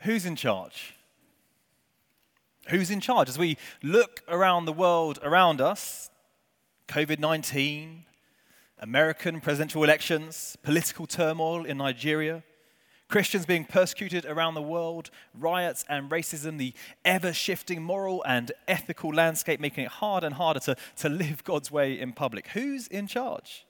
who's in charge? Who's in charge? As we look around the world around us, COVID 19, American presidential elections, political turmoil in Nigeria, Christians being persecuted around the world, riots and racism, the ever shifting moral and ethical landscape making it harder and harder to, to live God's way in public. Who's in charge?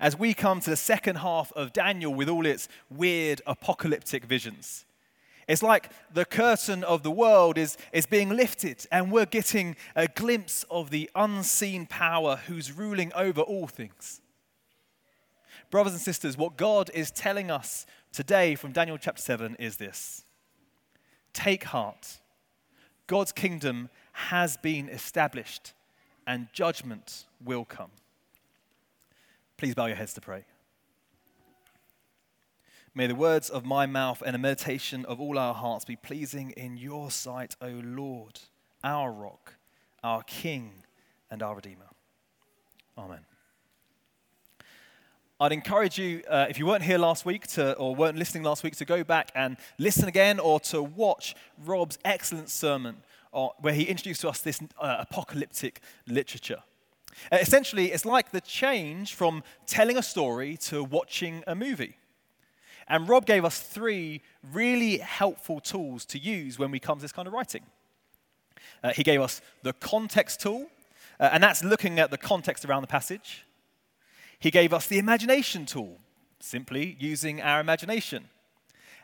As we come to the second half of Daniel with all its weird apocalyptic visions, it's like the curtain of the world is, is being lifted, and we're getting a glimpse of the unseen power who's ruling over all things. Brothers and sisters, what God is telling us today from Daniel chapter 7 is this Take heart. God's kingdom has been established, and judgment will come. Please bow your heads to pray. May the words of my mouth and the meditation of all our hearts be pleasing in your sight, O Lord, our rock, our King, and our Redeemer. Amen. I'd encourage you, uh, if you weren't here last week to, or weren't listening last week, to go back and listen again or to watch Rob's excellent sermon uh, where he introduced to us this uh, apocalyptic literature. Essentially, it's like the change from telling a story to watching a movie. And Rob gave us three really helpful tools to use when we come to this kind of writing. Uh, he gave us the context tool, uh, and that's looking at the context around the passage. He gave us the imagination tool, simply using our imagination.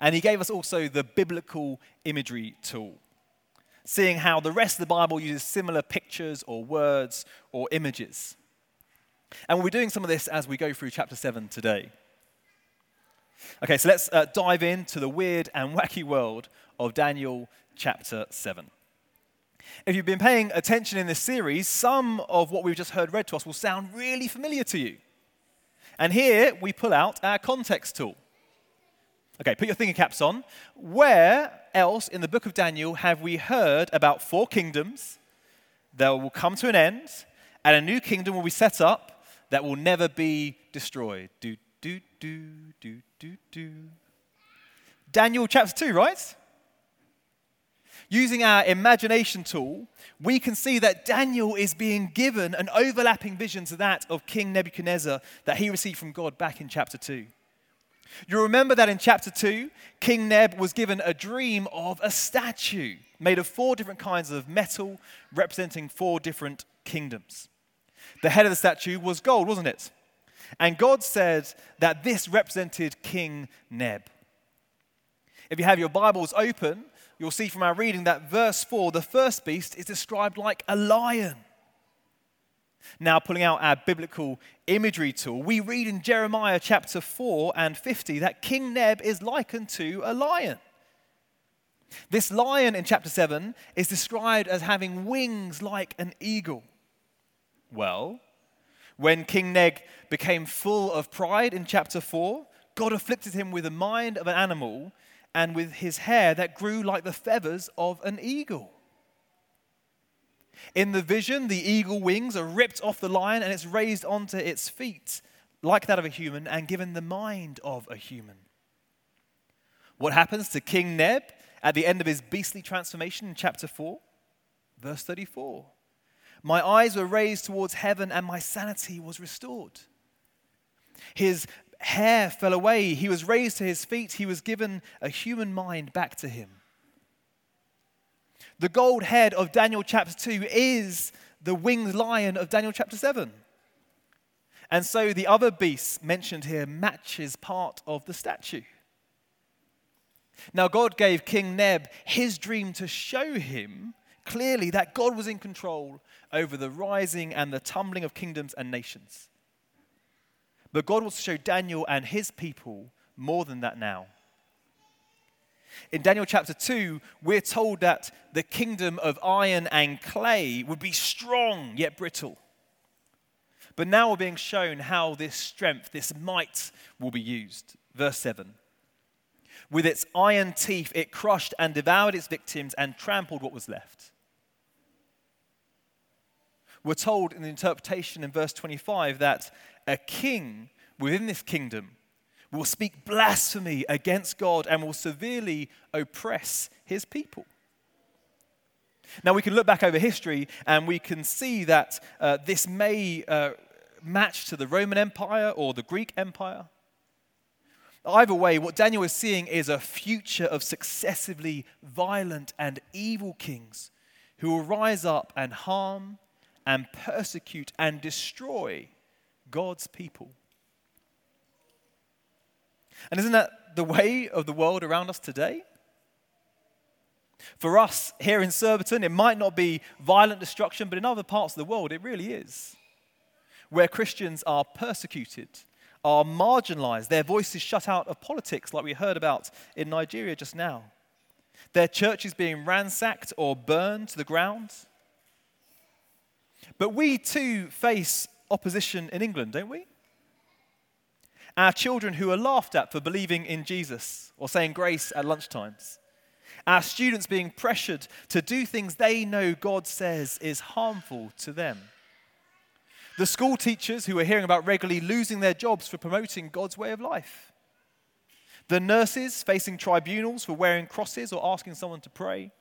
And he gave us also the biblical imagery tool, seeing how the rest of the Bible uses similar pictures or words or images. And we'll be doing some of this as we go through chapter 7 today. Okay, so let's uh, dive into the weird and wacky world of Daniel chapter 7. If you've been paying attention in this series, some of what we've just heard read to us will sound really familiar to you. And here we pull out our context tool. Okay, put your thinking caps on. Where else in the book of Daniel have we heard about four kingdoms that will come to an end and a new kingdom will be set up that will never be destroyed? Do, do, do, do, do, do. Daniel chapter 2, right? Using our imagination tool, we can see that Daniel is being given an overlapping vision to that of King Nebuchadnezzar that he received from God back in chapter 2. You remember that in chapter 2, King Neb was given a dream of a statue made of four different kinds of metal representing four different kingdoms. The head of the statue was gold, wasn't it? And God said that this represented King Neb. If you have your Bibles open, you'll see from our reading that verse 4, the first beast is described like a lion. Now, pulling out our biblical imagery tool, we read in Jeremiah chapter 4 and 50 that King Neb is likened to a lion. This lion in chapter 7 is described as having wings like an eagle. Well, when King Neb became full of pride in chapter 4, God afflicted him with the mind of an animal and with his hair that grew like the feathers of an eagle. In the vision, the eagle wings are ripped off the lion and it's raised onto its feet, like that of a human, and given the mind of a human. What happens to King Neb at the end of his beastly transformation in chapter 4? Verse 34 My eyes were raised towards heaven, and my sanity was restored. His hair fell away. He was raised to his feet. He was given a human mind back to him. The gold head of Daniel chapter 2 is the winged lion of Daniel chapter 7. And so the other beast mentioned here matches part of the statue. Now, God gave King Neb his dream to show him clearly that God was in control over the rising and the tumbling of kingdoms and nations. But God wants to show Daniel and his people more than that now. In Daniel chapter 2, we're told that the kingdom of iron and clay would be strong yet brittle. But now we're being shown how this strength, this might, will be used. Verse 7 With its iron teeth, it crushed and devoured its victims and trampled what was left. We're told in the interpretation in verse 25 that a king within this kingdom will speak blasphemy against God and will severely oppress his people. Now, we can look back over history and we can see that uh, this may uh, match to the Roman Empire or the Greek Empire. Either way, what Daniel is seeing is a future of successively violent and evil kings who will rise up and harm and persecute and destroy God's people. And isn't that the way of the world around us today? For us here in Surbiton, it might not be violent destruction, but in other parts of the world, it really is. Where Christians are persecuted, are marginalized, their voices shut out of politics, like we heard about in Nigeria just now, their churches being ransacked or burned to the ground. But we too face opposition in England, don't we? Our children who are laughed at for believing in Jesus or saying grace at lunchtimes our students being pressured to do things they know God says is harmful to them. The school teachers who are hearing about regularly losing their jobs for promoting God's way of life. The nurses facing tribunals for wearing crosses or asking someone to pray.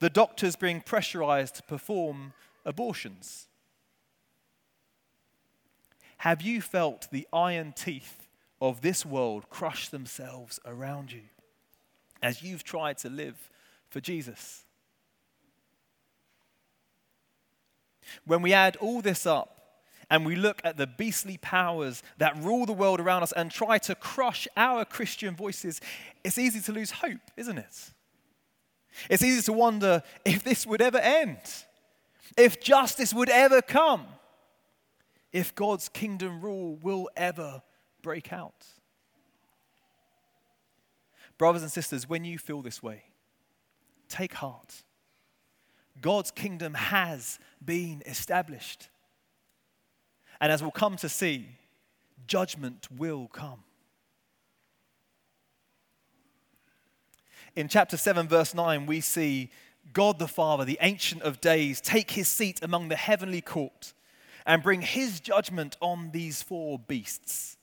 The doctors being pressurized to perform abortions. Have you felt the iron teeth of this world crush themselves around you? as you've tried to live for Jesus. When we add all this up and we look at the beastly powers that rule the world around us and try to crush our Christian voices, it's easy to lose hope, isn't it? It's easy to wonder if this would ever end, if justice would ever come, if God's kingdom rule will ever break out. Brothers and sisters, when you feel this way, take heart. God's kingdom has been established. And as we'll come to see, judgment will come. In chapter 7, verse 9, we see God the Father, the Ancient of Days, take his seat among the heavenly court and bring his judgment on these four beasts.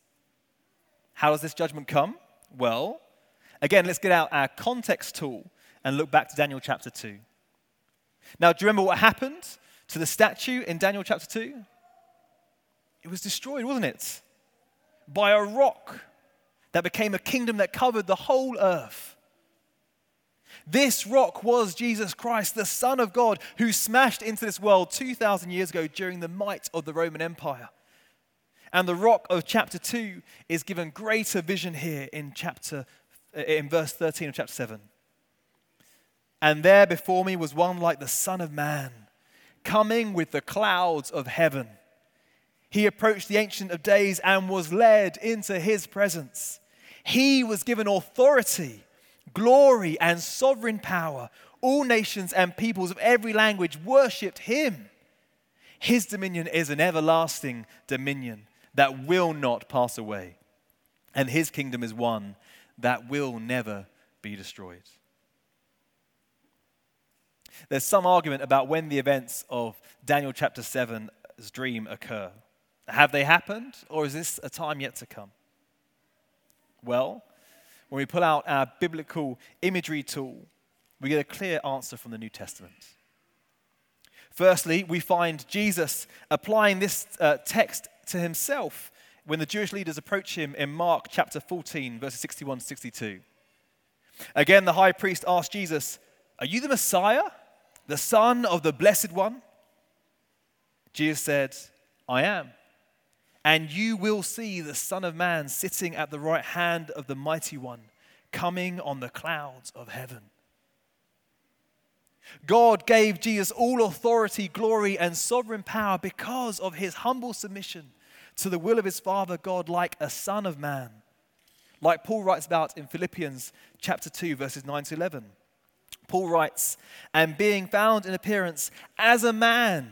How does this judgment come? Well, Again, let's get out our context tool and look back to Daniel chapter 2. Now, do you remember what happened to the statue in Daniel chapter 2? It was destroyed, wasn't it? By a rock that became a kingdom that covered the whole earth. This rock was Jesus Christ, the Son of God, who smashed into this world 2,000 years ago during the might of the Roman Empire. And the rock of chapter 2 is given greater vision here in chapter uh, in verse 13 of chapter 7. And there before me was one like the Son of Man, coming with the clouds of heaven. He approached the Ancient of Days and was led into his presence. He was given authority, glory, and sovereign power. All nations and peoples of every language worshipped him. His dominion is an everlasting dominion that will not pass away, and his kingdom is one that will never be destroyed. There's some argument about when the events of Daniel chapter 7's dream occur. Have they happened, or is this a time yet to come? Well, when we pull out our biblical imagery tool, we get a clear answer from the New Testament. Firstly, we find Jesus applying this uh, text to himself when the Jewish leaders approach him in Mark chapter 14, verses 61 to 62. Again, the high priest asked Jesus, Are you the Messiah, the Son of the Blessed One? Jesus said, I am. And you will see the Son of Man sitting at the right hand of the Mighty One, coming on the clouds of heaven. God gave Jesus all authority, glory, and sovereign power because of his humble submission to the will of his Father God like a son of man. Like Paul writes about in Philippians chapter 2, verses 9 to 11. Paul writes, And being found in appearance as a man,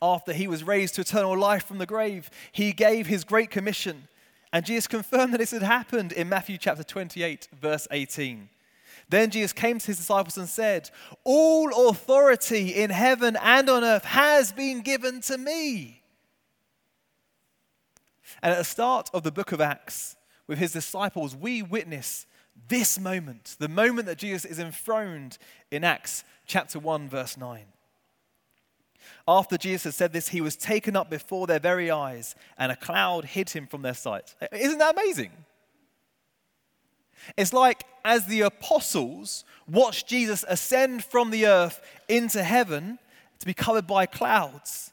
After he was raised to eternal life from the grave, he gave his great commission. And Jesus confirmed that this had happened in Matthew chapter 28, verse 18. Then Jesus came to his disciples and said, All authority in heaven and on earth has been given to me. And at the start of the book of Acts, with his disciples, we witness this moment, the moment that Jesus is enthroned in Acts chapter 1, verse 9. After Jesus had said this, he was taken up before their very eyes, and a cloud hid him from their sight. Isn't that amazing? It's like as the apostles watched Jesus ascend from the earth into heaven to be covered by clouds,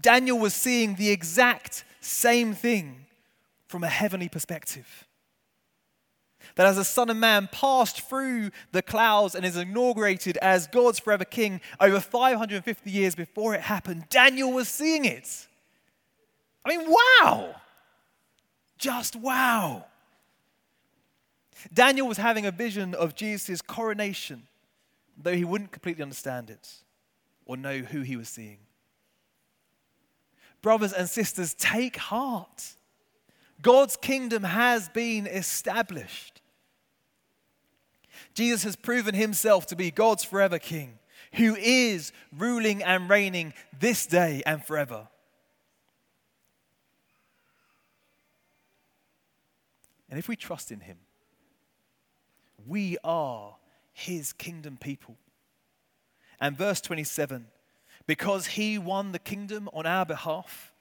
Daniel was seeing the exact same thing from a heavenly perspective that as the Son of Man passed through the clouds and is inaugurated as God's forever king over 550 years before it happened, Daniel was seeing it. I mean, wow! Just wow. Daniel was having a vision of Jesus' coronation, though he wouldn't completely understand it or know who he was seeing. Brothers and sisters, take heart. God's kingdom has been established. Jesus has proven himself to be God's forever king, who is ruling and reigning this day and forever. And if we trust in him, we are his kingdom people. And verse 27 because he won the kingdom on our behalf,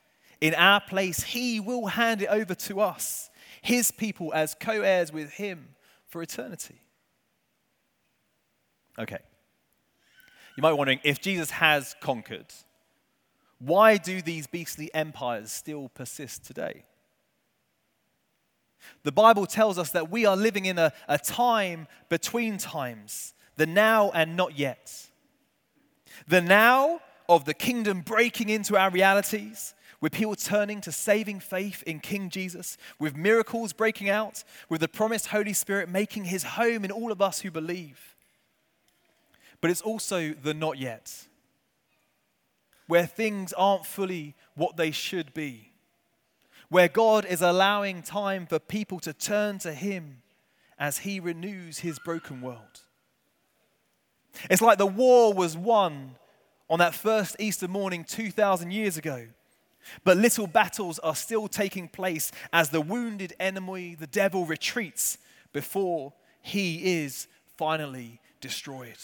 in our place, he will hand it over to us, his people, as co heirs with him for eternity. Okay. You might be wondering if Jesus has conquered, why do these beastly empires still persist today? The Bible tells us that we are living in a, a time between times, the now and not yet. The now of the kingdom breaking into our realities, with people turning to saving faith in King Jesus, with miracles breaking out, with the promised Holy Spirit making his home in all of us who believe but it's also the not yet, where things aren't fully what they should be, where God is allowing time for people to turn to Him as He renews His broken world. It's like the war was won on that first Easter morning 2,000 years ago. But little battles are still taking place as the wounded enemy, the devil, retreats before he is finally destroyed.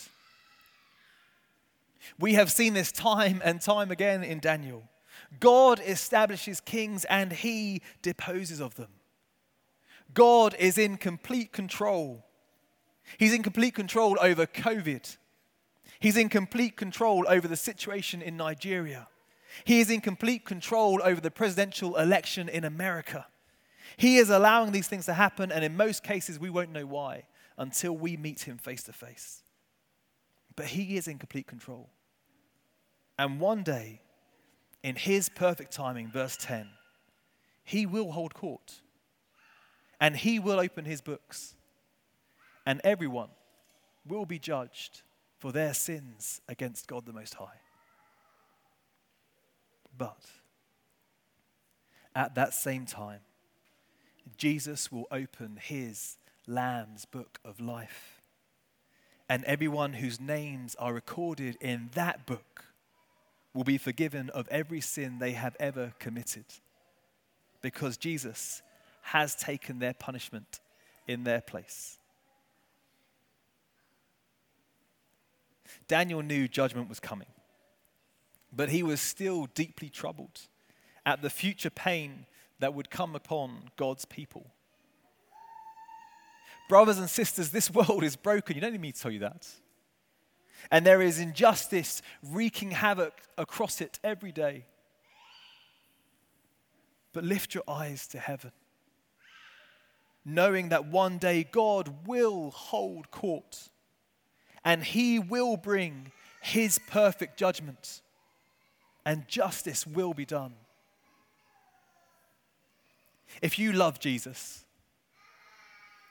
We have seen this time and time again in Daniel. God establishes kings and he deposes of them. God is in complete control. He's in complete control over COVID. He's in complete control over the situation in Nigeria. He is in complete control over the presidential election in America. He is allowing these things to happen, and in most cases, we won't know why until we meet him face to face. But he is in complete control. And one day, in his perfect timing, verse 10, he will hold court and he will open his books, and everyone will be judged for their sins against God the Most High. But at that same time, Jesus will open his Lamb's book of life. And everyone whose names are recorded in that book will be forgiven of every sin they have ever committed because Jesus has taken their punishment in their place. Daniel knew judgment was coming, but he was still deeply troubled at the future pain that would come upon God's people. Brothers and sisters, this world is broken. You don't need me to tell you that and there is injustice wreaking havoc across it every day. But lift your eyes to heaven, knowing that one day God will hold court and he will bring his perfect judgment and justice will be done. If you love Jesus,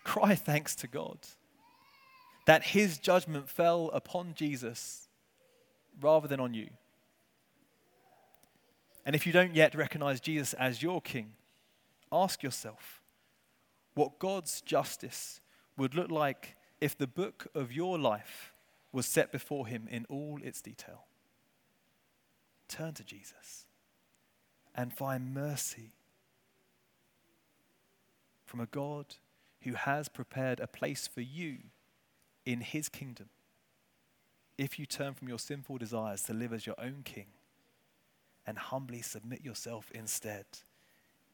cry thanks to God that his judgment fell upon Jesus rather than on you. And if you don't yet recognize Jesus as your king, ask yourself what God's justice would look like if the book of your life was set before him in all its detail. Turn to Jesus and find mercy from a God who has prepared a place for you in his kingdom if you turn from your sinful desires to live as your own king and humbly submit yourself instead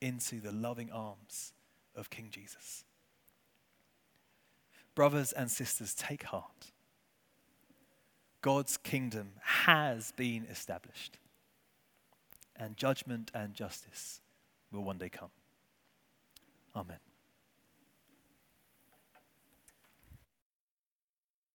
into the loving arms of King Jesus. Brothers and sisters, take heart. God's kingdom has been established, and judgment and justice will one day come. Amen.